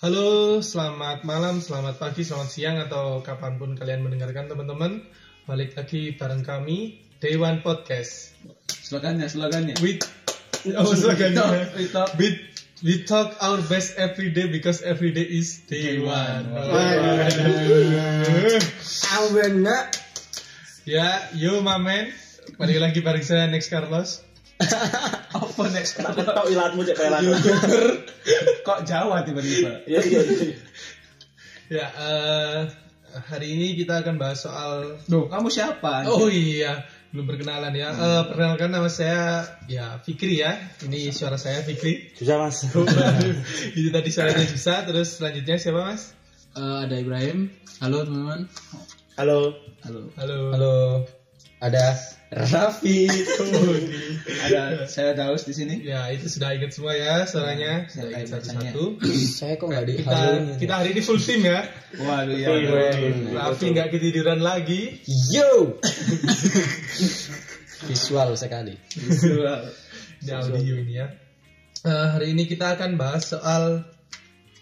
Halo, selamat malam, selamat pagi, selamat siang, atau kapan pun kalian mendengarkan teman-teman. Balik lagi bareng kami, Day One Podcast. Slogannya, slogannya. With, oh, slogannya. We talk. We, we talk our best every day because every day is Day Day One. one. Oh. Awena ya, yo mamen. Balik lagi bareng saya, Next Carlos. Apa next? tak ketok ilatmu cek kayak lagu. Kok Jawa tiba-tiba? Iya iya iya. Ya, eh, hari ini kita akan bahas soal Duh, kamu siapa? Oh iya, belum perkenalan ya. Eh, perkenalkan nama saya ya Fikri ya. Ini suara saya Fikri. Susah mas. Itu tadi suaranya susah. Terus selanjutnya siapa mas? Eh, ada Ibrahim. Halo teman-teman. Halo. Halo. Halo. Halo. Ada Raffi. Ada saya Daus di sini. Ya itu sudah ingat semua ya suaranya. Saya Sudah ingat ingat satu-satu. Saya kok nggak Kita, kita hari ini full team ya. Waduh ya. Raffi nggak ketiduran lagi. Yo. Visual sekali. Visual. Di audio ini ya. Eh, hari ini kita akan bahas soal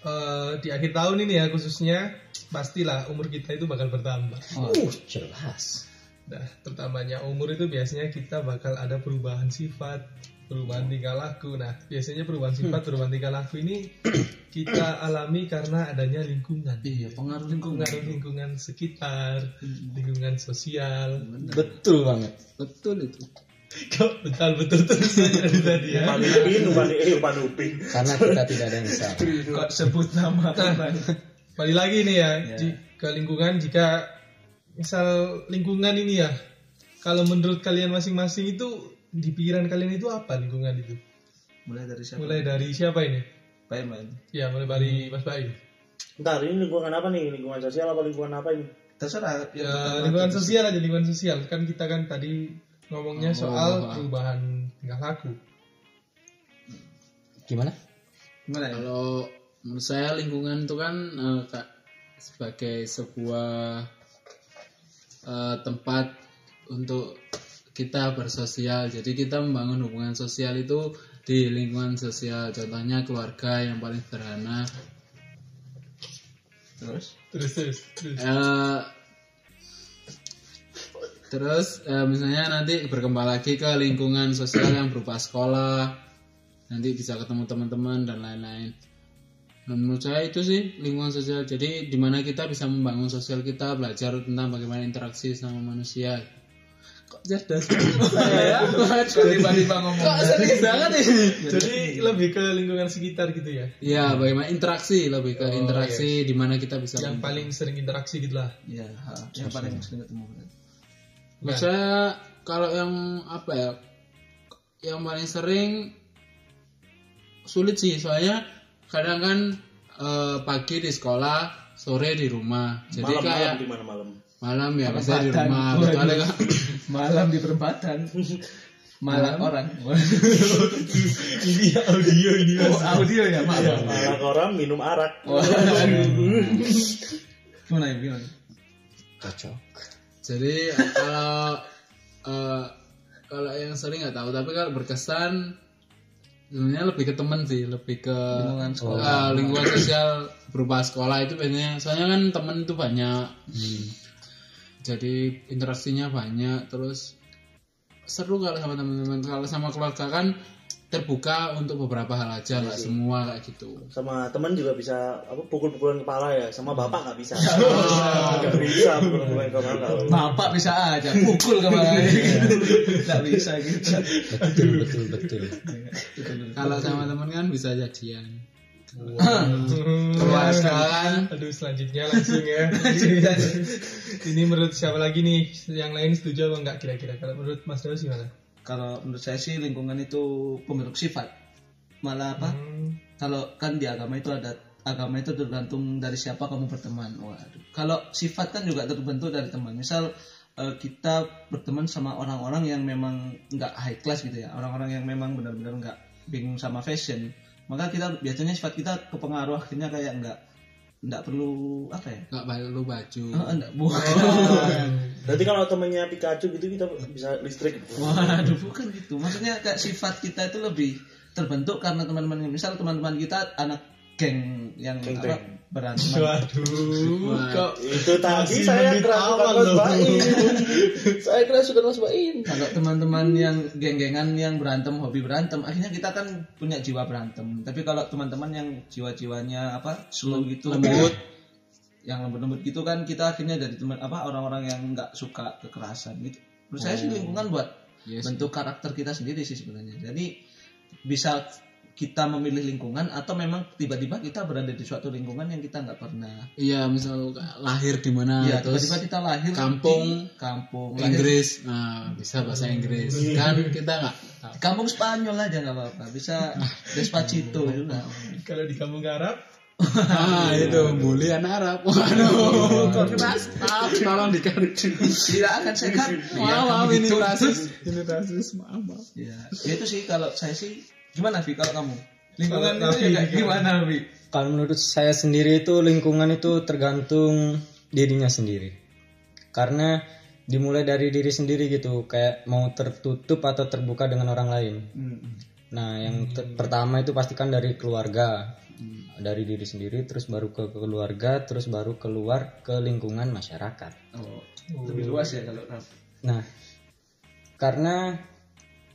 eh, di akhir tahun ini ya khususnya pastilah umur kita itu bakal bertambah. Uh jelas. Nah, pertamanya umur itu biasanya kita bakal ada perubahan sifat, perubahan tingkah laku. Nah, biasanya perubahan sifat, perubahan tingkah laku ini kita alami karena adanya lingkungan. Iya, pengaruh lingkungan. Pengaruh lingkungan sekitar, lingkungan sosial. Betul banget. Betul itu. Kok betul-betul terus aja dari tadi ya. Upin, upin, eh, upin, upin. Karena kita tidak ada yang salah. Kok sebut nama balik lagi nih ya, di- ke lingkungan jika misal lingkungan ini ya, kalau menurut kalian masing-masing itu di pikiran kalian itu apa lingkungan itu? Mulai dari siapa? Mulai dari siapa ini? Baik, Baik. Ya, mulai dari Mas Baim. Bentar, ini lingkungan apa nih? Lingkungan sosial apa lingkungan apa ini? Terserah. Ya, pertama. lingkungan sosial aja, lingkungan sosial. Kan kita kan tadi ngomongnya Oh, soal paham. perubahan tingkah laku. Gimana? Gimana ya? Kalau menurut saya lingkungan itu kan eh, Kak, sebagai sebuah eh, tempat untuk kita bersosial. Jadi kita membangun hubungan sosial itu di lingkungan sosial. Contohnya keluarga yang paling sederhana. Terus? Terus terus. terus. Eh, terus eh, misalnya nanti berkembang lagi ke lingkungan sosial yang berupa sekolah, nanti bisa ketemu teman-teman dan lain-lain. Dan menurut saya itu sih lingkungan sosial. Jadi di mana kita bisa membangun sosial kita, belajar tentang bagaimana interaksi sama manusia. Kok cerdas saya ya? Tiba-tiba ngomong. Kok serius banget ini? Jadi lebih ke lingkungan sekitar gitu ya. Ya, bagaimana interaksi lebih ke interaksi di mana kita bisa Yang paling sering interaksi gitu lah. Iya, ha, yang paling sering ketemu. Menurut saya kalau yang apa ya yang paling sering sulit sih soalnya kadang kan eh, pagi di sekolah sore di rumah jadi Malam, kayak malam di mana malam? malam ya biasanya di rumah kecuali kan Malam di perempatan. Malam orang. ini audio ini Oh, audio ya, maaf. Malah orang minum arak. Gimana ya, gimana? Cocok. jadi kalau eh, kalau yang sering nggak tahu tapi kalau berkesan sebenarnya lebih ke teman sih lebih ke Lingkungan sekolah. eh, lingkungan sosial berupa sekolah itu biasanya. Soalnya kan teman itu banyak. Jadi interaksinya banyak terus seru kalau sama teman-teman kalau sama keluarga kan terbuka untuk beberapa hal aja nggak semua kayak gitu Sama teman juga bisa apa pukul-pukulan kepala ya. Sama bapak nggak bisa. Nggak bisa pukul-pukulan kepala. nggak. Bapak bisa aja pukul ke mana Tidak bisa gitu. Betul betul betul. kalau sama teman kan bisa jadian kan. Aduh selanjutnya langsung ya. ini menurut siapa lagi nih? Yang lain setuju apa enggak kira-kira? Kalau menurut Mas Daus gimana? Kalau menurut saya sih lingkungan itu pembentuk sifat. Malah apa? Hmm, Kalau kan di agama itu ada agama itu tergantung dari siapa kamu berteman. Waduh. Kalau sifat kan juga terbentuk dari teman. Misal eh, kita berteman sama orang-orang yang memang nggak high class gitu ya, orang-orang yang memang benar-benar nggak bingung sama fashion. Maka kita biasanya sifat kita kepengaruh akhirnya kayak nggak nggak perlu apa ya? nggak perlu baju Eh, nggak bukan. Berarti kalau temennya Pikachu gitu kita bisa listrik. Waduh, bukan gitu. Maksudnya kayak sifat kita itu lebih terbentuk karena teman-teman misal teman-teman kita anak geng yang Geng apa. Berantem. Waduh, kok Itu tadi saya kerasukan Mas. Baim. saya kerasukan Mas Baim. Kalau teman-teman yang geng-gengan yang berantem, hobi berantem, akhirnya kita kan punya jiwa berantem. Tapi kalau teman-teman yang jiwa-jiwanya apa slow gitu, lembut, yang lembut-lembut gitu kan kita akhirnya dari teman apa orang-orang yang nggak suka kekerasan gitu. Menurut saya sih lingkungan buat Yes. bentuk karakter kita sendiri sih sebenarnya. Jadi bisa kita memilih lingkungan atau memang tiba-tiba kita berada di suatu lingkungan yang kita nggak pernah. Iya, misal lahir di mana ya, terus tiba-tiba kita lahir kampung, di kampung, lahir Inggris. Nah, bisa bahasa Inggris. Kan kita nggak kampung Spanyol aja nggak apa-apa. Bisa Despacito juga. kalau di kampung Arab Ah, itu bully anak Arab. Waduh, kok keras? Maaf, tolong dikarit. Tidak akan sehat. Maaf, maaf ini rasis. Ini rasis, maaf, maaf. Ya, ya itu sih kalau saya sih gimana Vi kalau kamu? Lingkungan Kalau itu ya, gimana Vi? Kalau menurut saya sendiri itu lingkungan itu tergantung dirinya sendiri. Karena dimulai dari diri sendiri gitu, kayak mau tertutup atau terbuka dengan orang lain. Nah, yang ter- pertama itu pastikan dari keluarga, dari diri sendiri, terus baru ke keluarga, terus baru keluar ke lingkungan masyarakat. Oh, lebih luas ya kalau. Nah, karena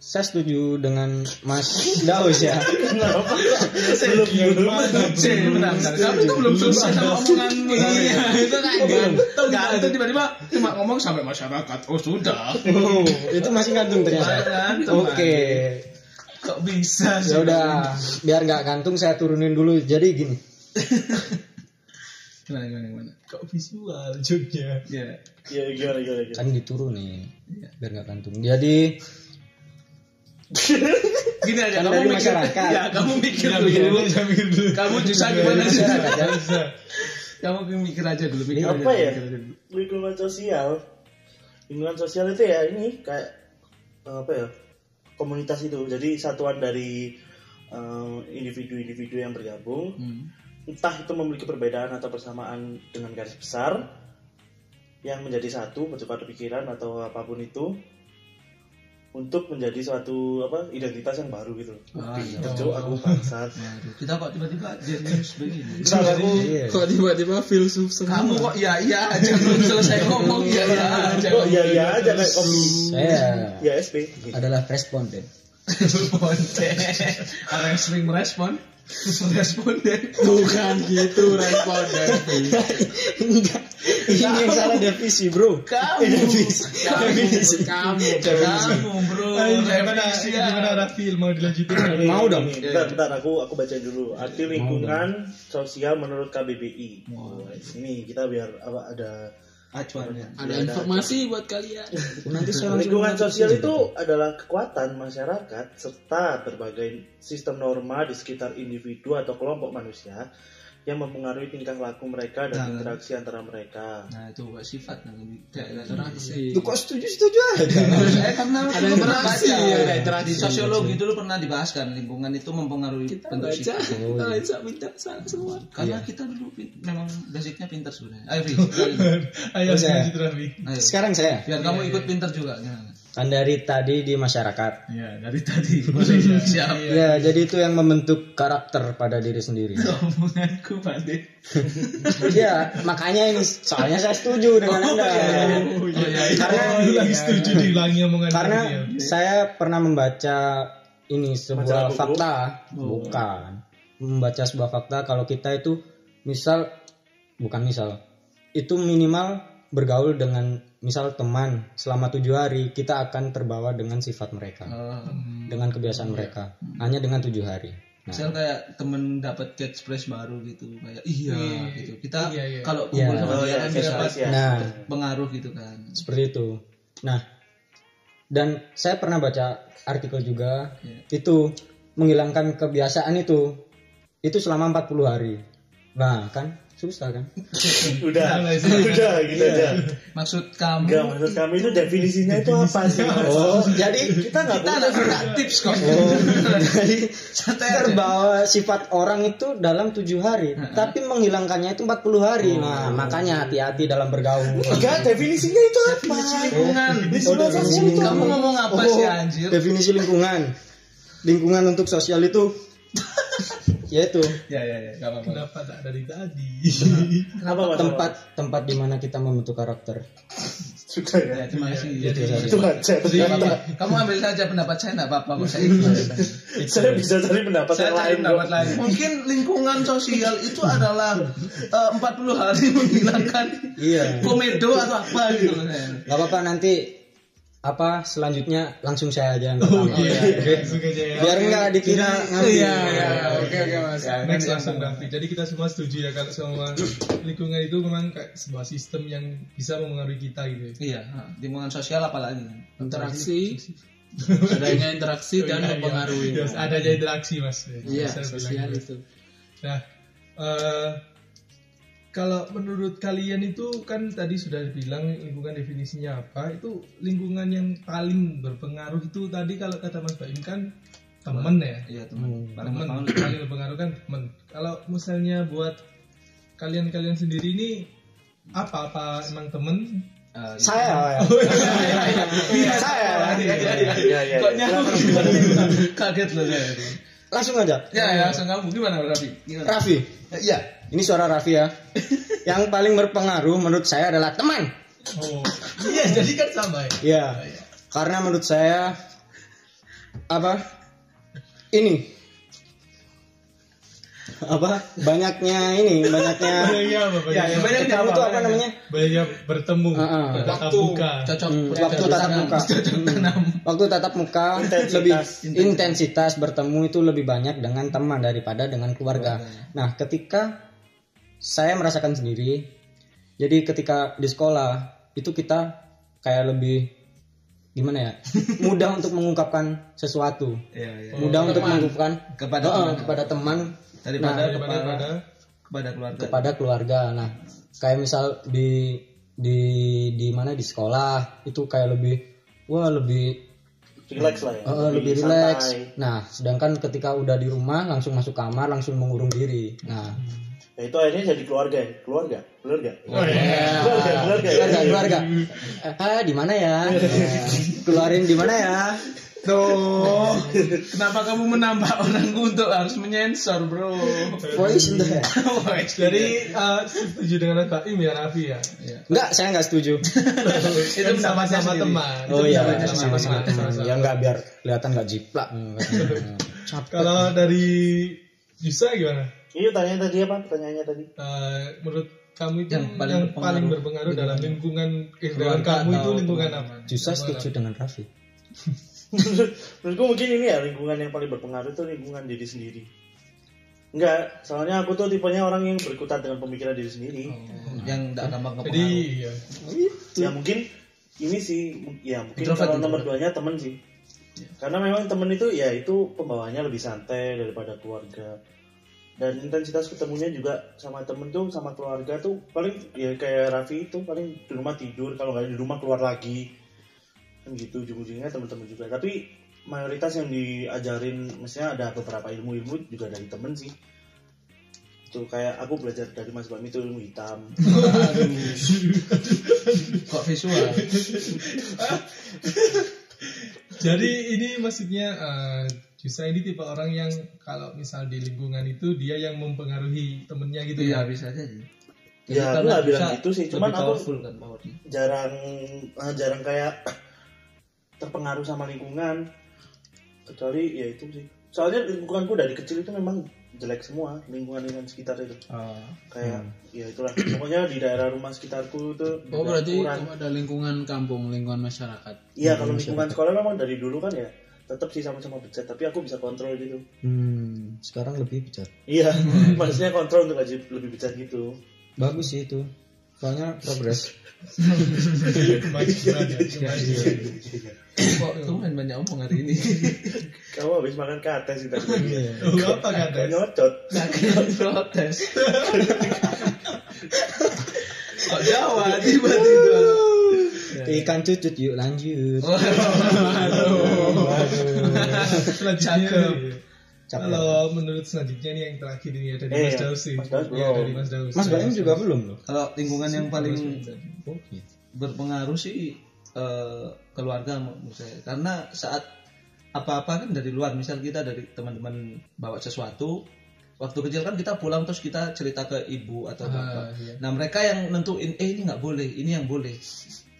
saya setuju dengan Mas Daus ya. Belum belum. Cek, bentar, bentar. Kamu itu belum selesai sama omongan Iya, itu kan gantung. Gantung tiba-tiba cuma ngomong sampai masyarakat. Oh, sudah. Oh, itu masih gantung ternyata. Gantung, Oke. Kok bisa sih? Ya udah, biar nggak gantung saya turunin dulu. Jadi gini. Gimana, gimana, gimana? kok visual joknya Ya. Ya gimana gimana gimana. Kan diturunin. Biar nggak gantung. Jadi Gini aja, kamu dari mikir. masyarakat. Ya, kamu mikir dulu. dulu. Kamu bisa gimana sih? ya. Kamu mikir aja dulu. Mikir Apa aja, ya? mikir aja dulu. Lingkungan sosial. Lingkungan sosial itu ya ini kayak apa ya? Komunitas itu. Jadi satuan dari eh, individu-individu yang bergabung. Hmm. Entah itu memiliki perbedaan atau persamaan dengan garis besar yang menjadi satu bertukar pikiran atau apa pun itu untuk menjadi suatu apa identitas yang baru gitu. Ah, iya. Aku bangsat. Waduh, kita kok tiba-tiba jenius begini? Ntar aku Iya. Kok tiba-tiba filsuf semua? Kamu kok iya iya aja belum selesai ngomong iya iya aja. kok iya iya aja kayak kopi. Saya Ya SP. adalah responden. Ponte. Orang yang sering merespon, responden. Bukan gitu responden. Enggak. Ini yang salah definisi, Bro. Kamu, Definisi. Kamu, kamu bro. Gimana gimana. Rafil mau dilanjutin Mau dong. Bentar, bentar aku aku baca dulu. Arti lingkungan sosial menurut KBBI. Oh, ini kita biar apa ada Acuannya. Ada informasi buat kalian. Nanti lingkungan sosial itu adalah kekuatan masyarakat serta berbagai sistem norma di sekitar individu atau kelompok manusia yang mempengaruhi tingkah laku mereka dan Nah. interaksi antara mereka. Nah itu buat sifat nah, kayak Interaksi. Lu kok setuju-setuju aja? Saya karena Ada interaksi, ya, ada di interaksi. sosiologi dulu pernah dibahas kan lingkungan itu mempengaruhi Kita bentuk baca, sifat. kita baca minta sana semua. Karena kita dulu memang basicnya pintar sebenarnya. Ayo, ayo Oh, Raffi ayo. Sekarang saya. Biar kamu ikut pintar juga. Gimana? Kan dari tadi di masyarakat. Ya dari tadi. Siap. Ya, jadi itu yang membentuk karakter pada diri sendiri. Omonganku pandai. ya, makanya ini soalnya saya setuju dengan Anda. Oh iya iya. Karena lu lagi setuju diulangi omongan karena Raffi ya? saya pernah membaca ini sebuah fakta, bukan. Membaca sebuah fakta kalau kita itu misal bukan misal, itu minimal bergaul dengan misal teman selama tujuh hari kita akan terbawa dengan sifat mereka, Oh. dengan kebiasaan mereka, hanya dengan tujuh hari. Nah, Misal kayak temen dapat catchphrase baru gitu kayak iya gitu. Kita Iya, iya. kalau kumpul Iya. sama Oh dia ya, kan bisa catchphrase ya. nah pengaruh gitu kan. seperti itu. Nah, dan saya pernah baca artikel juga Iya. itu menghilangkan kebiasaan itu itu selama 40 hari. Nah, kan susah kan? Udah, udah gitu aja. Maksud kamu Enggak maksud kami itu definisinya itu apa sih? Oh, jadi kita nggak kita ada minta tips kok. oh, jadi Santai aja. terbawa sifat orang itu dalam tujuh hari, tapi menghilangkannya itu 40 hari. Nah, makanya hati-hati dalam bergaul. Enggak, definisinya itu apa? Definisi lingkungan. Lingkungan sosial itu Kamu ngomong apa Oh, sih anjir? Definisi lingkungan. Lingkungan untuk sosial itu ya itu ya ya ya nggak apa-apa Kenapa tak dari tadi? Apa mas? tempat tempat di mana kita membentuk karakter. Sudah ya. ya terima kasih Itu saja. Itu aja. Nggak kamu ambil saja pendapat saya nggak apa-apa kok saya ikhlas Saya bisa cari pendapat saya yang cari lain. pendapat lain mungkin lingkungan sosial itu adalah eh, 40 hari menghilangkan Iya. komedo atau apa gitu loh saya. Gak apa-apa nanti apa selanjutnya langsung saya aja yang pertama. Oke, Oke. langsung aja ya. Biar nggak dikira ngerti. Iya, iya, oke oke mas. Ya, Next langsung Raffi. Jadi kita semua setuju ya kalau semua lingkungan itu memang kayak sebuah sistem yang bisa mempengaruhi kita gitu. ya. Iya, lingkungan sosial apalagi. Interaksi, adanya interaksi dan Oh, iya, iya. mempengaruhi. Adanya interaksi mas. Iya, Bisa bilang sosial gitu. itu. Nah, eh, kalau menurut kalian itu kan tadi sudah bilang lingkungan definisinya apa? Itu lingkungan yang paling berpengaruh itu tadi kalau kata Mas Baim kan temen ya. Iya, teman. Paling Temen paling berpengaruh kan temen. Kalau misalnya buat kalian-kalian sendiri ini apa apa emang temen? Eh, Saya. Saya. Iya, iya. Kok iya. nyambung? Kaget loh saya. Langsung aja. Ya, ya, langsung kamu gimana Raffi? Gimana? Raffi. Iya. Ini suara Raffi ya. Yang paling berpengaruh menurut saya adalah teman. Oh, iya jadi kan sama ya. Iya. Karena menurut saya apa? Ini apa banyaknya ini banyaknya Banyaknya apa? Banyaknya, ya, ya, banyaknya apa namanya Banyaknya bertemu, Heeh. bertatap muka. Cocok. Hmm, waktu tatap tanam. muka tanam. waktu tatap muka Intensitas. lebih intensitas bertemu itu lebih banyak dengan teman daripada dengan keluarga. Nah, ketika saya merasakan sendiri, jadi ketika di sekolah itu kita kayak lebih gimana ya, mudah untuk mengungkapkan sesuatu, Iya, iya. mudah untuk mengungkapkan Kepada Oh, teman. kepada teman Daripada Nah, kepada pada kepada keluarga. kepada keluarga. Nah, kayak misal di di di mana di sekolah itu kayak lebih wah lebih Relax lah ya. Eh, lebih santai. relax. Nah, sedangkan ketika udah di rumah langsung masuk kamar langsung mengurung diri. Nah, Ya itu akhirnya jadi keluarga ya. Keluarga. Keluarga. Oh, iya. Keluarga, keluarga. keluarga, keluarga. Eh, Ah, di mana ya? Eh, Keluarin di mana ya? Tuh, kenapa kamu menambah orangku untuk harus menyensor, bro? Voice itu ya? Jadi eh, setuju dengan Baim ya Raffi ya. Enggak, saya enggak setuju. itu sama-sama teman. Oh iya, sama-sama sama-sama teman. Ya enggak biar kelihatan enggak jiplak. Kalau dari Yusa gimana? Iya tanya tadi apa? Pertanyaannya tadi. Eh, menurut kamu itu Yang yang paling paling, berpengaruh berpengaruh dalam lingkungan eh, dalam Keluarga kamu itu lingkungan apa? Justru setuju dengan Raffi. Menurutku mungkin ini ya lingkungan yang paling berpengaruh itu lingkungan diri sendiri. Enggak, soalnya aku tuh tipenya orang yang berkutat dengan pemikiran diri sendiri. Yang tidak gampang Jadi kepengaruh. ya, Ya mungkin ini sih, ya mungkin Introvert, kalau nomor duanya temen sih. Karena memang temen itu ya itu pembawaannya lebih santai daripada keluarga. Dan intensitas ketemunya juga sama temen tuh sama keluarga tuh paling ya kayak Raffi itu paling di rumah tidur kalau nggak di rumah keluar lagi. Kan gitu ujung-ujungnya temen-temen juga. Tapi mayoritas yang diajarin maksudnya ada beberapa ilmu-ilmu juga dari temen sih. Tuh kayak aku belajar dari Mas Bami itu ilmu hitam. Kok visual? jadi ini maksudnya eh, Yusa ini tipe orang yang kalau misal di lingkungan itu dia yang mempengaruhi temennya gitu Iya ya. bisa jadi. Ya, aku nggak bilang gitu sih, cuman aku- powerful kan jarang ah, jarang kayak terpengaruh sama lingkungan kecuali ya itu sih soalnya lingkunganku dari kecil itu memang jelek semua lingkungan lingkungan sekitar itu kayak ya itulah pokoknya di daerah rumah sekitarku itu Oh berarti kurang. ada lingkungan kampung, lingkungan masyarakat. iya kalau lingkungan sekolah memang dari dulu kan ya tetap sih sama-sama bejat tapi aku bisa kontrol gitu Hmm, sekarang lebih bijak. iya maksudnya kontrol untuk aja lebih bejat gitu Bagus sih itu. Soalnya progres. Ya. Kok tumben banyak omong hari ini? kamu habis makan kate sih tadi Oh, apa kata? nyocot protes. Kok Jawa tiba-tiba? Ikan cucut yuk lanjut. Selanjutnya Cakep. nih, Kalau menurut selanjutnya nih yang terakhir ini ada di Eh, Mas Daus sih. Mas Daus Iya, belum. dari Mas Daus. Mas Baim juga belum loh. Kalau lingkungan yang paling Oh, gitu. berpengaruh sih eh, keluarga menurut saya. Karena saat apa-apa kan dari luar, misal kita dari teman-teman bawa sesuatu, waktu kecil kan kita pulang terus kita cerita ke ibu atau bapak. iya. Nah mereka yang nentuin, eh ini nggak boleh, ini yang boleh.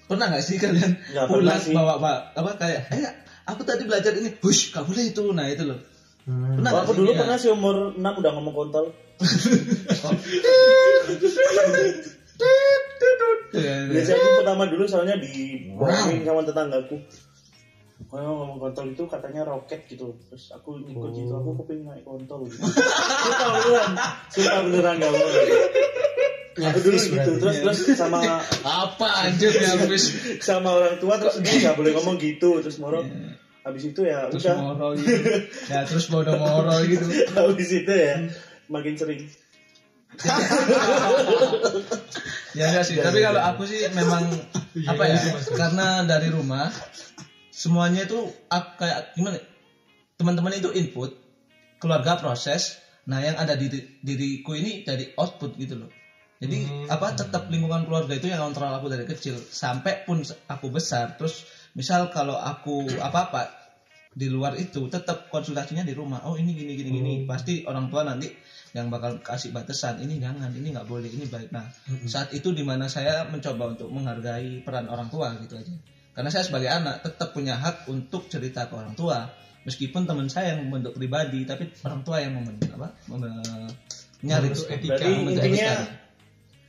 Pernah nggak sih kalian pernah sih. bawa bawa apa kayak, eh aku tadi belajar ini, hush, nggak boleh itu, nah itu loh. Hmm. Pernah Oh, aku dulu Iya. pernah sih umur 6 udah ngomong kontol. Iya. Biasanya aku pertama dulu soalnya dibohongin sama tetanggaku. Kalau ngomong kontol itu katanya roket gitu. Terus aku ngikut gitu, aku kepingin naik kontol. Gitu. Sumpah beneran, sumpah beneran gak bohong. Aku dulu gitu, terus terus sama Apa anjir ya Fis? sama orang tua terus dia nggak boleh ngomong gitu terus moro habis itu ya terus udah moro gitu ya terus bodoh moro gitu habis itu ya makin sering Ya enggak sih, tapi kalau aku sih memang apa ya? Karena dari rumah semuanya itu ak- kayak gimana? ya? Teman-teman itu input, keluarga proses. Nah, yang ada di diriku ini dari output gitu loh. Jadi apa tetap lingkungan keluarga itu yang kontrol aku dari kecil sampai pun aku besar. Terus misal kalau aku apa-apa di luar itu tetap konsultasinya di rumah. Oh ini gini gini gini. Pasti orang tua nanti yang bakal kasih batasan ini jangan ini nggak boleh ini baik. Nah saat itu di mana saya mencoba untuk menghargai peran orang tua gitu aja. Karena saya sebagai anak tetap punya hak untuk cerita ke orang tua. Meskipun teman saya yang membentuk pribadi, tapi orang tua yang membentuk apa? Nyari etika. berarti menjadi intinya etika.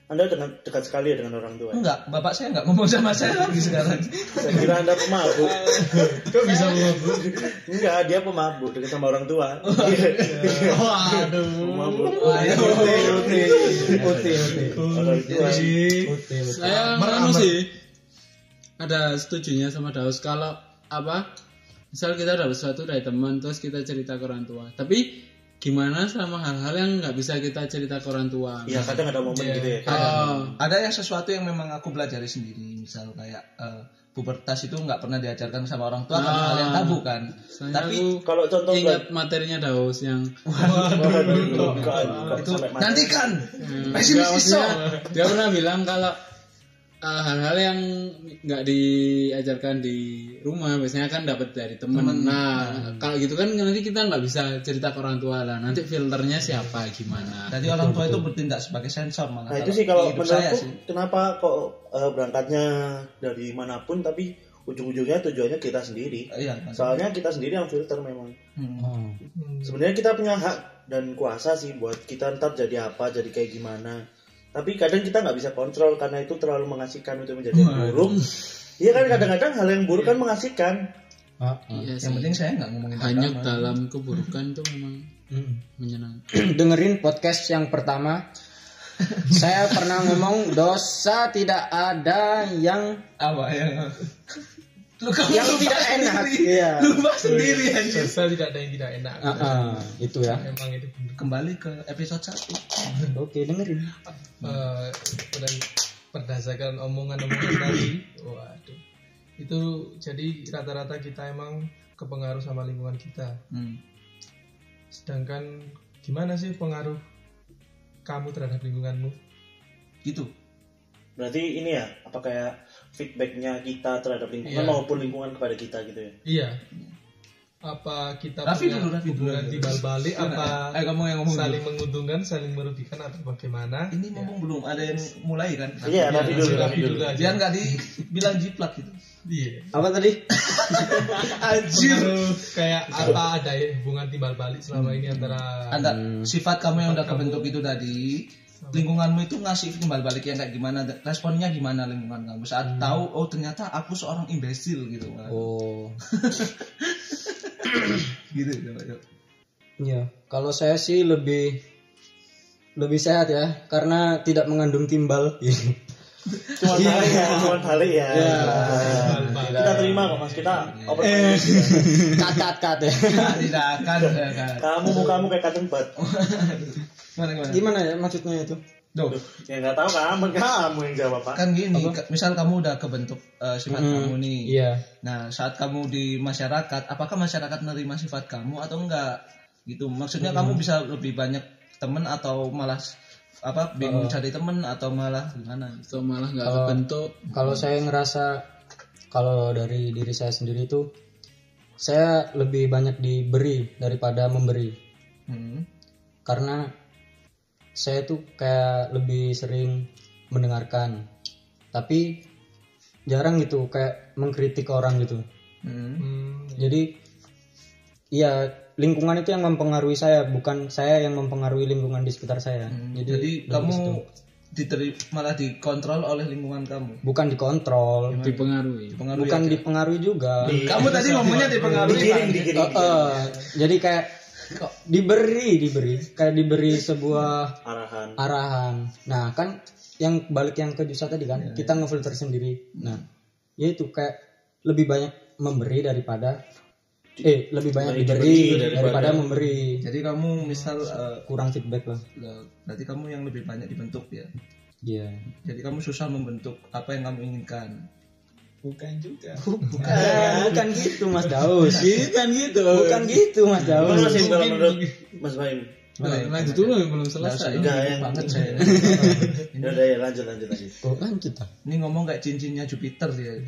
Anda dengan dekat sekali ya dengan orang tua? Enggak, bapak saya enggak ngomong sama saya lagi sekarang. saya kira anda pemabuk. Kok bisa mabuk enggak dia pemabuk dekat sama orang tua. Waduh pemabuk. Oke, oke. Oke, oke. orang tua Jadi, Saya Meramat. anu sih. Ada setujunya sama Daus. Kalau apa misal kita dapat sesuatu dari teman terus kita cerita ke orang tua. Tapi gimana sama hal-hal yang nggak bisa kita cerita ke orang tua ya kadang ada momen gitu ya oh, Ada yang sesuatu yang memang aku pelajari sendiri, misal kayak eh, pubertas itu nggak pernah diajarkan sama orang tua karena Ah. hal yang tabu kan. soalnya Tapi kalau contoh ingat materinya Daus yang Waduh, bukan, bukan itu sampai mati. nanti kan Hmm, pesimis iso. dia pernah bilang kalau uh, hal-hal yang nggak diajarkan di rumah biasanya kan dapat dari teman. Nah, kalau gitu kan nanti kita nggak bisa cerita ke orang tua lah. Nanti filternya siapa gimana? Jadi orang tua itu bertindak sebagai sensor malah. Nah itu sih kalau hidup saya menurutku sih. kenapa kok eh, berangkatnya dari mana pun tapi ujung-ujungnya tujuannya kita sendiri. Iya. kan. Soalnya kita sendiri yang filter memang. Hmm. Sebenarnya kita punya hak dan kuasa sih buat kita ntar jadi apa, jadi kayak gimana. Tapi kadang kita nggak bisa kontrol karena itu terlalu mengasihkan untuk menjadi yang buruk. Iya kan kadang-kadang hal yang buruk kan mengasihkan. Ah, ah. Iya Yang penting saya nggak ngomongin agama. dalam keburukan itu memang Hmm. menyenangkan. dengerin podcast yang pertama saya pernah ngomong dosa tidak ada yang apa yang lu kamu yang lupa tidak enak sendiri. iya lupa sendiri anjir. dosa tidak ada yang tidak enak. Ah, ah, itu ya Memang itu kembali ke episode 1 oke dengerin Eh, dan berdasarkan omongan-omongan tadi, waduh, itu jadi rata-rata kita emang kepengaruh sama lingkungan kita. hmm. Sedangkan gimana sih pengaruh kamu terhadap lingkunganmu? gitu Berarti ini ya apa kayak feedbacknya kita terhadap lingkungan Iya. maupun lingkungan kepada kita gitu ya. Iya. Apa kita Raffi punya dulu, Raffi dulu. hubungan timbal balik apa eh kamu yang ngomong saling dulu. menguntungkan, saling merugikan atau bagaimana? ini ngomong belum ada yang mulai kan Iya, Raffi dulu, Raffi dulu. dulu aja. biar nggak dibilang jiplak gitu Iya. apa tadi Pengaruh kayak apa ada ya hubungan timbal balik selama ini antara ada sifat kamu yang udah kebentuk itu tadi lingkunganmu itu ngasih timbal balik yang kayak gimana responnya gimana lingkungan kamu saat tahu oh ternyata aku seorang imbesil gitu oh gitu coba, coba. Iya, kalau saya sih lebih lebih sehat ya, karena tidak mengandung timbal. Cuma balik ya, cuma balik ya. Iya. Kita terima kok mas kita open Eh. cut cut cut ya. Tidak akan kan. Kamu mukamu kayak cotton bud. gimana gimana Gimana ya maksudnya itu? Duh, Ya nggak tahu kamu kamu yang jawab pak. kan gini ke- misal kamu udah kebentuk eh, sifat kamu nih Iya. Nah, saat kamu di masyarakat, apakah masyarakat menerima sifat kamu atau enggak? Gitu. Maksudnya kamu bisa lebih banyak temen atau malah apa bingung cari temen atau malah gimana? Atau malah nggak Kalau- kebentuk. Kalau saya ngerasa kalau dari diri saya sendiri itu saya lebih banyak diberi daripada memberi. Hmm. karena saya tuh kayak lebih sering mendengarkan tapi jarang gitu kayak mengkritik orang gitu Hmm. Hmm, jadi iya lingkungan itu yang mempengaruhi saya bukan saya yang mempengaruhi lingkungan di sekitar saya. Hmm, jadi, Jadi kamu ke situ. diteri, malah dikontrol oleh lingkungan kamu. bukan dikontrol. Dipengaruhi. Pengaruh bukan dipengaruhi juga. Kamu tadi ngomongnya dipengaruhi. digiring digiring Eh, eh, jadi kayak kok diberi diberi. Kayak diberi sebuah arahan. arahan. Nah kan yang balik yang ke Jusa tadi kan kita ngefilter sendiri. Nah ya itu kayak lebih banyak memberi daripada eh lebih banyak diberi daripada, memberi. Jadi kamu misal eh, Kurang feedback lah. berarti kamu yang lebih banyak dibentuk ya. Iya. Jadi kamu susah membentuk apa yang kamu inginkan. bukan juga. Bukan, bukan gitu Mas Daus. Bukan gitu. Bukan gitu Mas Daus. sih kalau menurut Mas Baim Nah, lanjut dulu yang belum selesai enggak yang banget saya. ya udah ya lanjut lanjut lanjut Oh, lanjut ah. Ini ngomong kayak cincinnya Jupiter dia.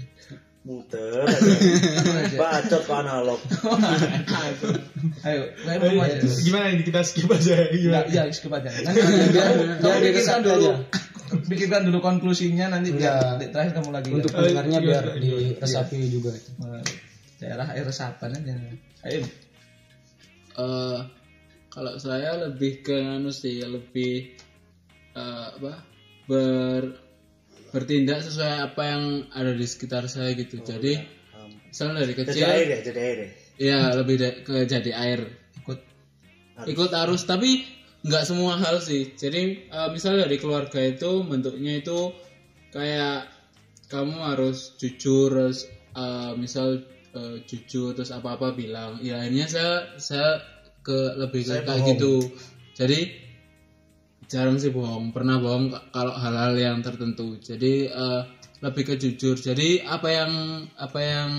Muter aja. bacot ke analog Ayo. Gimana ini kita skip aja gimana? ya skip aja. Nanti biar, kamu biar pikirkan dulu. Pikirkan dulu konklusinya nanti biar Enggak. terakhir kamu lagi. Untuk ya. pendengarnya biar iya, diresapi juga. Nah, daerah air resapan aja. Ayo. Eh, kalau saya lebih ke anu sih lebih eh, apa ber bertindak sesuai apa yang ada di sekitar saya gitu. Jadi misalnya dari jadi kecil air ya jadi air ya? ya lebih da- ke jadi air Ikut ikut arus. Tapi nggak semua hal sih. Jadi eh, misalnya dari keluarga itu bentuknya itu kayak kamu harus jujur harus eh, misal eh, jujur terus apa apa bilang. Ya akhirnya saya saya ke lebih ke kayak gitu. Jadi jarang sih bohong pernah bohong kalau hal-hal yang tertentu. Jadi eh, lebih ke jujur. Jadi apa yang apa yang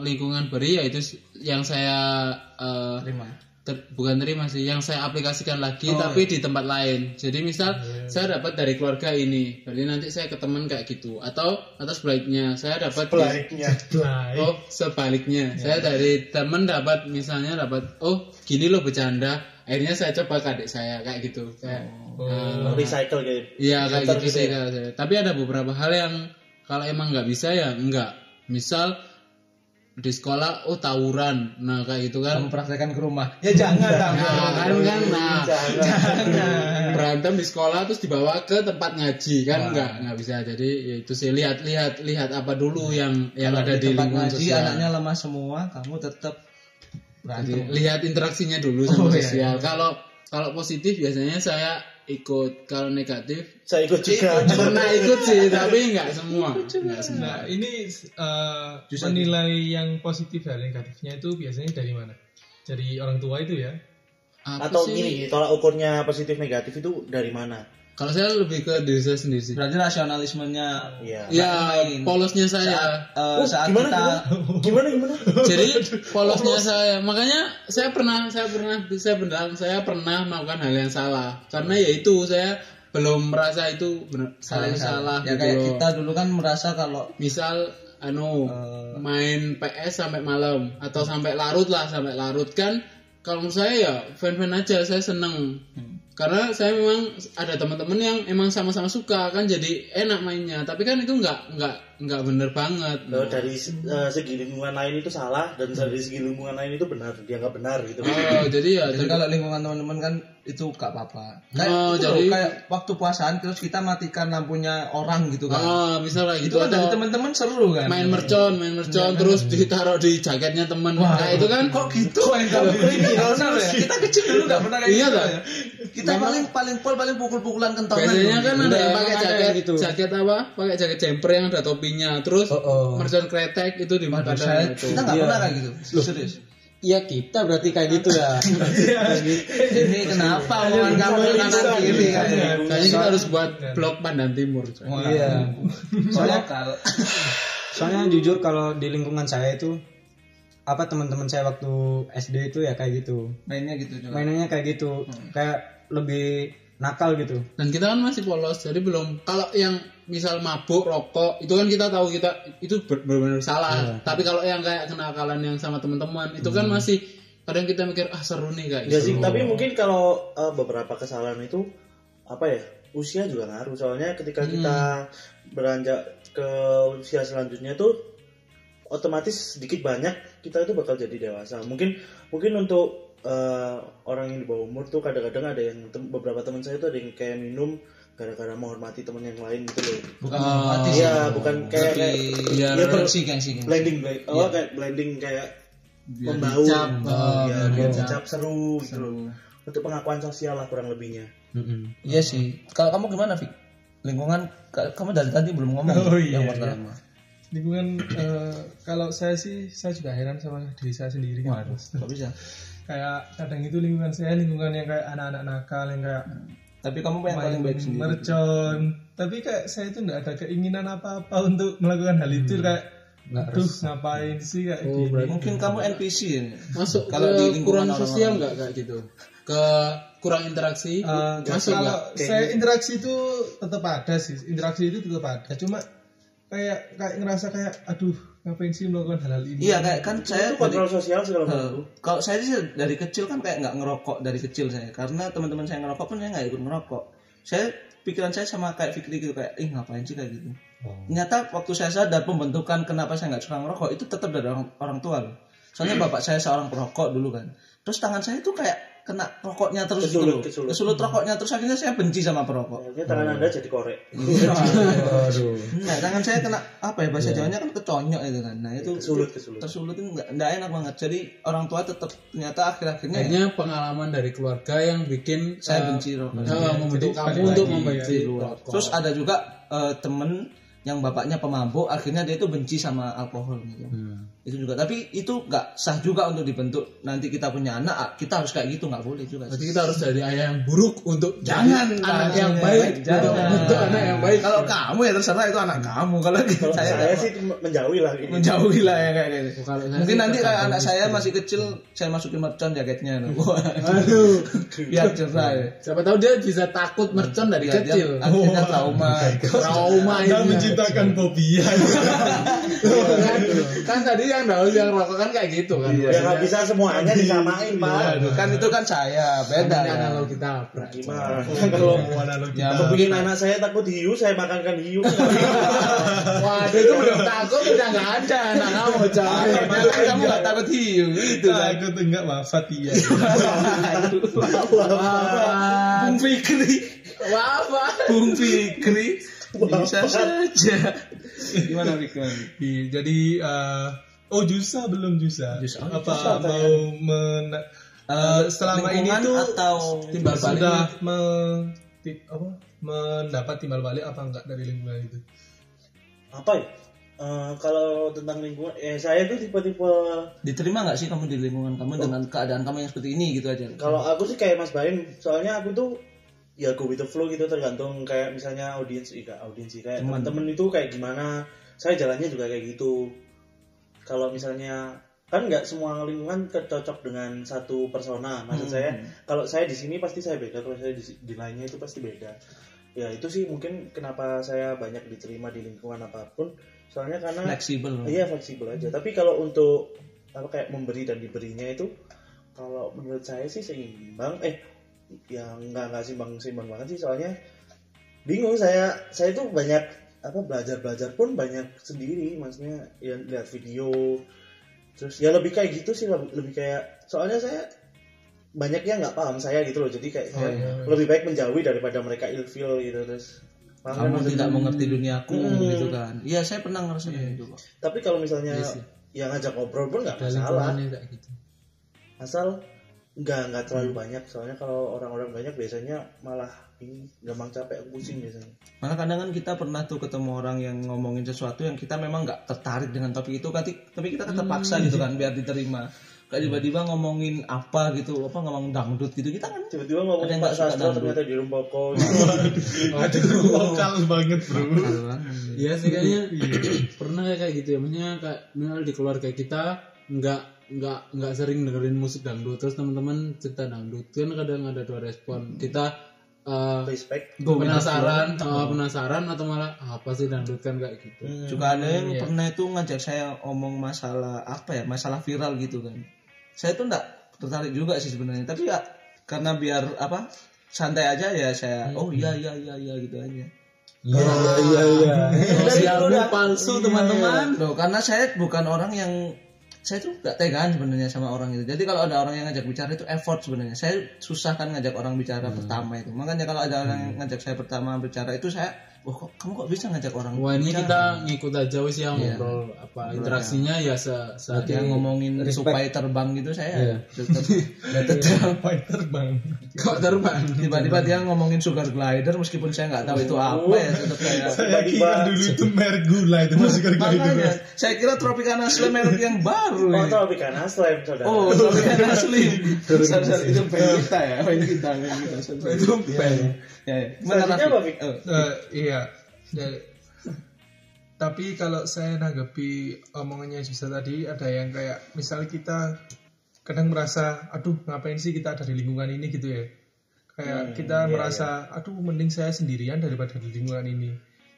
lingkungan beri ya itu s- yang saya eh, terima. ter- bukan terima sih yang saya aplikasikan lagi tapi di tempat lain. Jadi misal saya dapat dari keluarga ini berarti nanti saya ke teman kayak gitu. Atau atau sebaliknya saya dapat di- baiknya oh sebaliknya. Saya dari teman dapat misalnya dapat oh gini loh bercanda akhirnya saya coba ke adik saya kayak gitu kayak eh, recycle gitu Iya kayak gitu sih kalau saya. Tapi ada beberapa hal yang kalau emang nggak bisa ya enggak. Misal di sekolah oh tawuran, nah kayak gitu kan. Kamu praktekkan ke rumah. Ya jangan, Nah kan kan nah berantem di sekolah terus dibawa ke tempat ngaji kan enggak nggak bisa. Jadi ya itu sih lihat lihat lihat apa dulu yang yang ada di, tempat lingkungan ngaji sosial. anaknya lemah semua, kamu tetap Jadi, lihat interaksinya dulu sama sosial. Kalau kalau positif biasanya saya ikut, kalau negatif saya ikut juga pernah ikut sih tapi nggak semua nggak semua Nah, ini eh, menilai yang positif dan negatifnya itu biasanya dari mana? Dari orang tua itu ya? Apa atau sih? gini tolak ukurnya positif negatif itu dari mana kalau saya lebih ke diri saya sendiri sih. Berarti rasionalismenya Iya. ya polosnya saya. Eh, Oh, saat gimana, kita gimana? Gimana jadi polosnya saya. Makanya saya pernah saya pernah saya benar saya pernah melakukan hal yang salah. Karena ya itu saya belum merasa itu benar hal yang salah. ya gitu kayak loh. kita dulu kan merasa kalau misal anu main PS sampai malam. Atau sampai larut lah sampai larut kan. Kalau saya ya fan-fan aja saya seneng karena saya memang ada teman-teman yang emang sama-sama suka kan jadi enak mainnya tapi kan itu nggak nggak nggak bener banget Kalau dari eh, segi lingkungan lain itu salah dan dari segi lingkungan lain itu benar dianggap benar gitu oh jadi ya jadi kalau lingkungan teman-teman kan itu gak apa-apa. Kayak, Oh, jadi- loh, kayak waktu puasaan terus kita matikan lampunya orang gitu kan. oh misal kayak itu gitu kan dari teman-teman seru kan. main mercon main mercon terus ditaruh di jaketnya temen nah itu kan Kok gitu main kamu kriminal ya? Kita kecil dulu gak pernah kayak Iya gitu kan? ya. Kita paling paling pol paling pukul-pukulan kentongan. biasanya kan ada yang pakai jaket gitu. jaket apa pakai jaket jumper yang ada topinya terus oh. mercon kretek itu di mana kita gak pernah kayak gitu. Serius. Iya kita berarti kayak gitu ya. Ini kenapa omongan kamu kanan kiri kan? kayaknya kita harus buat blog pandan timur. Wah, Iya. Soalnya kalau Soalnya jujur kalau di lingkungan saya itu apa teman-teman saya waktu SD itu ya kayak gitu. mainnya gitu juga. Mainannya kayak gitu. Kayak lebih nakal gitu. dan kita kan masih polos jadi belum kalau yang misal mabuk rokok itu kan kita tahu kita itu benar-benar salah tapi kalau yang kayak kenakalan yang sama teman-teman itu kan masih kadang kita mikir ah seru nih kayak Ya gitu. sih, tapi mungkin kalau eh, beberapa kesalahan itu apa ya? Usia juga ngaruh. Soalnya ketika kita beranjak ke usia selanjutnya tuh otomatis sedikit banyak kita itu bakal jadi dewasa. Mungkin mungkin untuk eh, orang yang di bawah umur tuh kadang-kadang ada yang tem- beberapa teman saya tuh ada yang kayak minum gara-gara menghormati teman yang lain gitu loh. bukan menghormati sih Iya, bukan kayak kayak ya, ber- gengsi gengsi gengsi. blending blend, oh, kayak blending kayak Biar membaur, dicap, Oh, ya, biar biar dicap. dicap seru, gitu loh. Untuk pengakuan sosial lah kurang lebihnya. Iya sih. Kalau kamu gimana, Fik? Lingkungan ka- kamu dari tadi belum ngomong Oh, iya, yang iya. pertama. lingkungan eh, kalau saya sih saya juga heran sama diri saya sendiri kan. Kok bisa? Kayak kadang itu lingkungan saya lingkungan yang kayak anak-anak nakal yang kayak Tapi kamu yang paling baik sendiri. mercon. Tapi kayak saya itu nggak ada keinginan apa-apa untuk melakukan hal itu kayak aduh ngapain sih? kayak Oh, gini. Mungkin kamu NPC ya. masuk Kalau ke di lingkungan kurang orang-orang. sosial nggak kayak gitu? Ke kurang interaksi? Eh, masuk kalau nggak? saya interaksi itu tetap ada sih. Interaksi itu tetap ada. Cuma kayak kayak ngerasa kayak aduh ngapain sih melakukan hal-hal ini? Iya kayak kan saya itu dari, kontrol sosial segala kalau saya sih dari kecil kan kayak nggak ngerokok dari kecil saya. Karena teman-teman saya ngerokok pun saya nggak ikut ngerokok. Saya pikiran saya sama kayak Fikri gitu kayak ih ngapain sih kayak gitu? Ternyata waktu saya sadar pembentukan kenapa saya nggak suka ngerokok itu tetap dari orang orang tua loh. Soalnya bapak saya seorang perokok dulu kan. Terus tangan saya itu kayak kena rokoknya terus gitu Kesulut, loh. kesulut. kesulut rokoknya terus akhirnya saya benci sama perokok Akhirnya tangan anda jadi korek. Waduh. nah tangan saya kena apa ya bahasa Jawanya kan keconyok itu kan nah itu Kesulut, kesulut. tersulut itu nggak nggak enak banget jadi orang tua tetap ternyata akhir-akhirnya ya, akhirnya pengalaman dari keluarga yang bikin saya eh, benci rokok eh, membentuk kamu untuk membenci rokok. Terus ada juga eh, temen yang bapaknya pemabuk, akhirnya dia itu benci sama alkohol gitu. Itu juga. Tapi itu nggak sah juga untuk dibentuk nanti kita punya anak, ah, kita harus kayak gitu nggak boleh juga. Berarti kita harus jadi ayah yang buruk untuk Jangan, anak yang baik, Jangan. untuk anak yang baik. Kalau kamu ya terserah itu anak kamu. Kalau Kalau saya, saya, sih menjauhi lah gitu. menjauhi lah ya kayak gitu. Mungkin nanti kayak anak saya istri. masih kecil, saya masukin mercon jaketnya. Aduh, Biar cerah ya. siapa tahu dia bisa takut mercon dari dia kecil. Akhirnya trauma. Trauma anda ini. menciptakan fobia kan, kan tadi yang Daus yang rokok kan kayak gitu kan. Ya nggak bisa semuanya disamain pak. Aduh, kan itu kan saya, beda Ini ya. analogi tabrak. Gimana? Kalau analogi Ya. Bikin anak saya takut hiu, saya makankan hiu. Waduh itu belum takut udah nggak ada anak kamu. Kan kamu gak takut hiu gitu kan. takut enggak wafat iya Bung Fikri, Apa? Bung Fikri bisa saja. Gimana? Iya, jadi eh, oh Jusa belum Jusa. Jusa. Apa mau men eh, selama ini tuh atau timbal balik? sudah me, apa, mendapat timbal balik apa enggak dari lingkungan itu? Apa ya? Eh, kalau tentang lingkungan, eh saya tuh tipe-tipe Diterima nggak sih kamu di lingkungan kamu dengan keadaan kamu yang seperti ini gitu aja? kalau aku sih kayak Mas Baim, soalnya aku tuh ya go with the flow gitu tergantung kayak misalnya audiens, iya audiens sih kayak Teman. temen-temen itu kayak gimana, saya jalannya juga kayak gitu. Kalau misalnya kan nggak semua lingkungan cocok dengan satu persona, maksud saya kalau saya di sini pasti saya beda, kalau saya di, di lainnya itu pasti beda. Ya itu sih mungkin kenapa saya banyak diterima di lingkungan apa pun, soalnya karena Fleksibel. Iya fleksibel aja. Tapi kalau untuk apa kayak memberi dan diberinya itu, kalau menurut saya sih seimbang. Eh, ya nggak nggak seimbang seimbang banget sih. Soalnya bingung saya. Saya tuh banyak apa belajar belajar pun banyak sendiri. Maksudnya ya lihat video. Terus ya lebih kayak gitu sih lebih, kayak. Soalnya saya banyak yang nggak paham saya gitu loh. Jadi kayak saya lebih baik menjauhi daripada mereka ilfeel gitu terus. Paham kan Kamu maksudnya? tidak mengerti duniaku Hmm. gitu kan. Iya, saya pernah ngerasain gitu kok. Tapi kalau misalnya Iya sih. yang ngajak ngobrol pun nggak masalah. gitu. asal nggak nggak terlalu banyak. Soalnya kalau orang-orang banyak biasanya malah ini gampang capek pusing biasanya. Malah kadang kan kita pernah tuh ketemu orang yang ngomongin sesuatu yang kita memang nggak tertarik dengan topik itu, tapi tapi kita tetap paksa gitu kan biar diterima. Kayak tiba-tiba ngomongin apa gitu, apa ngomong dangdut gitu, kita kan tiba-tiba ngomong Ada yang Pak dangdut. ternyata di Rumpoko Aduh, lokal banget bro. Iya sih kayaknya pernah kayak gitu ya. Maksudnya kayak di keluarga kita nggak nggak nggak sering dengerin musik dangdut. Terus teman-teman cerita dangdut kan kadang ada dua respon kita eh, respect. penasaran eh, penasaran atau malah apa sih dangdut? Kan kayak gitu. Juga ada yang pernah itu ngajak saya ngomong masalah apa ya, masalah viral gitu kan. Saya tuh nggak tertarik juga sih sebenarnya tapi ya karena biar apa santai aja ya saya oh iya iya iya iya gitu aja. Iya iya iya. Sosialmu palsu teman-teman. Loh, karena saya bukan orang yang saya tuh gak tegaan sebenarnya sama orang itu. Jadi kalau ada orang yang ngajak bicara itu effort sebenarnya. Saya susah kan ngajak orang bicara pertama itu. Makanya kalau ada orang yang ngajak saya pertama bicara itu saya, wah kok kamu kok bisa ngajak orang Wah ini bicara?" kita ngikut aja wis ya ngobrol apa interaksinya ya se, se yang ngomongin supaya terbang gitu saya tetap tetap Fighter bang. kok terbang. tiba-tiba dia ngomongin sugar glider meskipun saya nggak tahu itu apa ya tetap saya Saya kira dulu itu merek gula itu itu. makanya saya kira Tropicana Slim merek yang baru Oh. Tropicana Slam, saudara. Oh, Tropicana Slim. Sorry, itu band kita ya, band kita, band kita. Itu band. Ya, ya. Apa? Eh, Eh, iya. Ya. Tapi kalau saya nanggapi omongannya Jusa tadi ada yang kayak misalnya kita kadang merasa aduh ngapain sih kita ada di lingkungan ini gitu ya. Kayak kita merasa aduh mending saya sendirian daripada di lingkungan ini.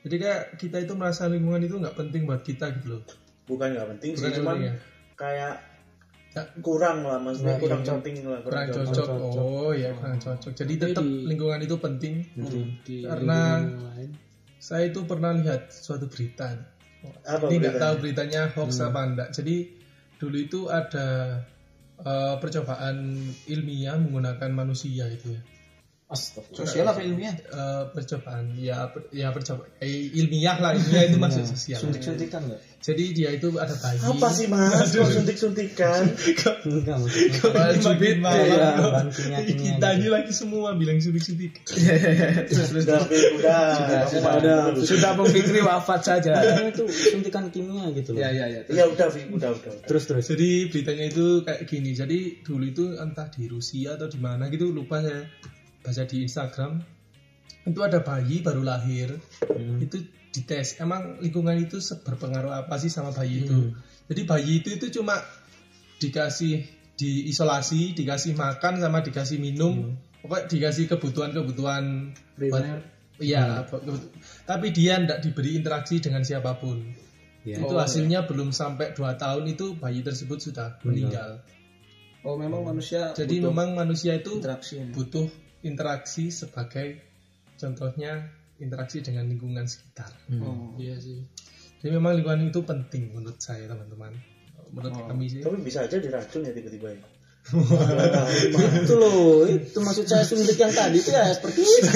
Jadi kayak kita itu merasa lingkungan itu nggak penting buat kita gitu loh. Bukan nggak penting sih, Bukan cuman penting ya. kayak Ya, kurang lah, maksudnya Nah, kurang iya. lah, kurang cocok. Oh ya kurang cocok. Jadi tetap lingkungan itu penting. Di Karena lingkungan lain. Saya itu pernah lihat suatu berita. Apa Ini nggak tahu beritanya hoax apa enggak. Jadi dulu itu ada eh, percobaan ilmiah menggunakan manusia itu ya. Sosial apa ilmiah? Eh, percobaan ya per- ya percobaan eh, ilmiah lah ilmiah itu masuk sosial. Suntik-suntikan enggak? Jadi dia itu ada bayi. Apa sih mas? Mau suntik-suntikan? Enggak maksudnya. Iya, malah bantunya kita ini lagi semua bilang suntik-suntik. Udah, Fik, udah. Kamu mah- Udah. Sudah Bung Fikri wafat saja. Itu suntikan kimia gitu loh. Ya, ya, ya. Iya Fik, udah, udah. udah. Terus terus. Jadi beritanya itu kayak gini. Jadi dulu itu entah di Rusia atau di mana gitu lupa saya baca di Instagram itu ada bayi baru lahir itu dites emang lingkungan itu berpengaruh apa sih sama bayi itu. Jadi bayi itu itu cuma dikasih diisolasi, dikasih makan sama dikasih minum, pokoknya dikasih kebutuhan-kebutuhan Primer. Iya, kebutu- tapi dia tidak diberi interaksi dengan siapa pun. Ya. Itu hasilnya belum sampai 2 tahun itu bayi tersebut sudah meninggal. Oh, memang manusia Jadi memang manusia itu interaksi. butuh interaksi sebagai contohnya interaksi dengan lingkungan sekitar. Oh. Iya sih. Jadi memang lingkungan itu penting menurut saya teman-teman. Menurut kami sih. Tapi bisa aja diracun ya tiba-tiba ya. itu loh, itu maksud saya suntik yang tadi itu ya seperti itu.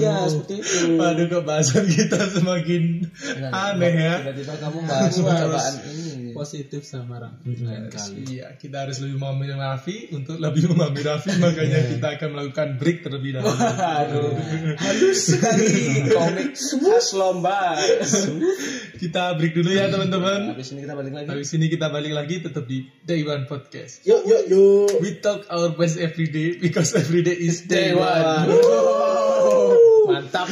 Iya, seperti itu. Waduh kok bahasan kita semakin aneh ya. Tiba-tiba kamu bahas percobaan ini. Positif sama orang lain kali. Iya, kita harus lebih memahami Raffi. Untuk lebih memahami Raffi, makanya kita akan melakukan break terlebih dahulu. Aduh, halus sekali komik khas lomba. kita break dulu ya teman-teman. Habis ini kita balik lagi. Habis ini kita balik lagi tetap di Day One Podcast. Yuk, yuk, yuk. We talk our best every day because every day is day one. Mantap.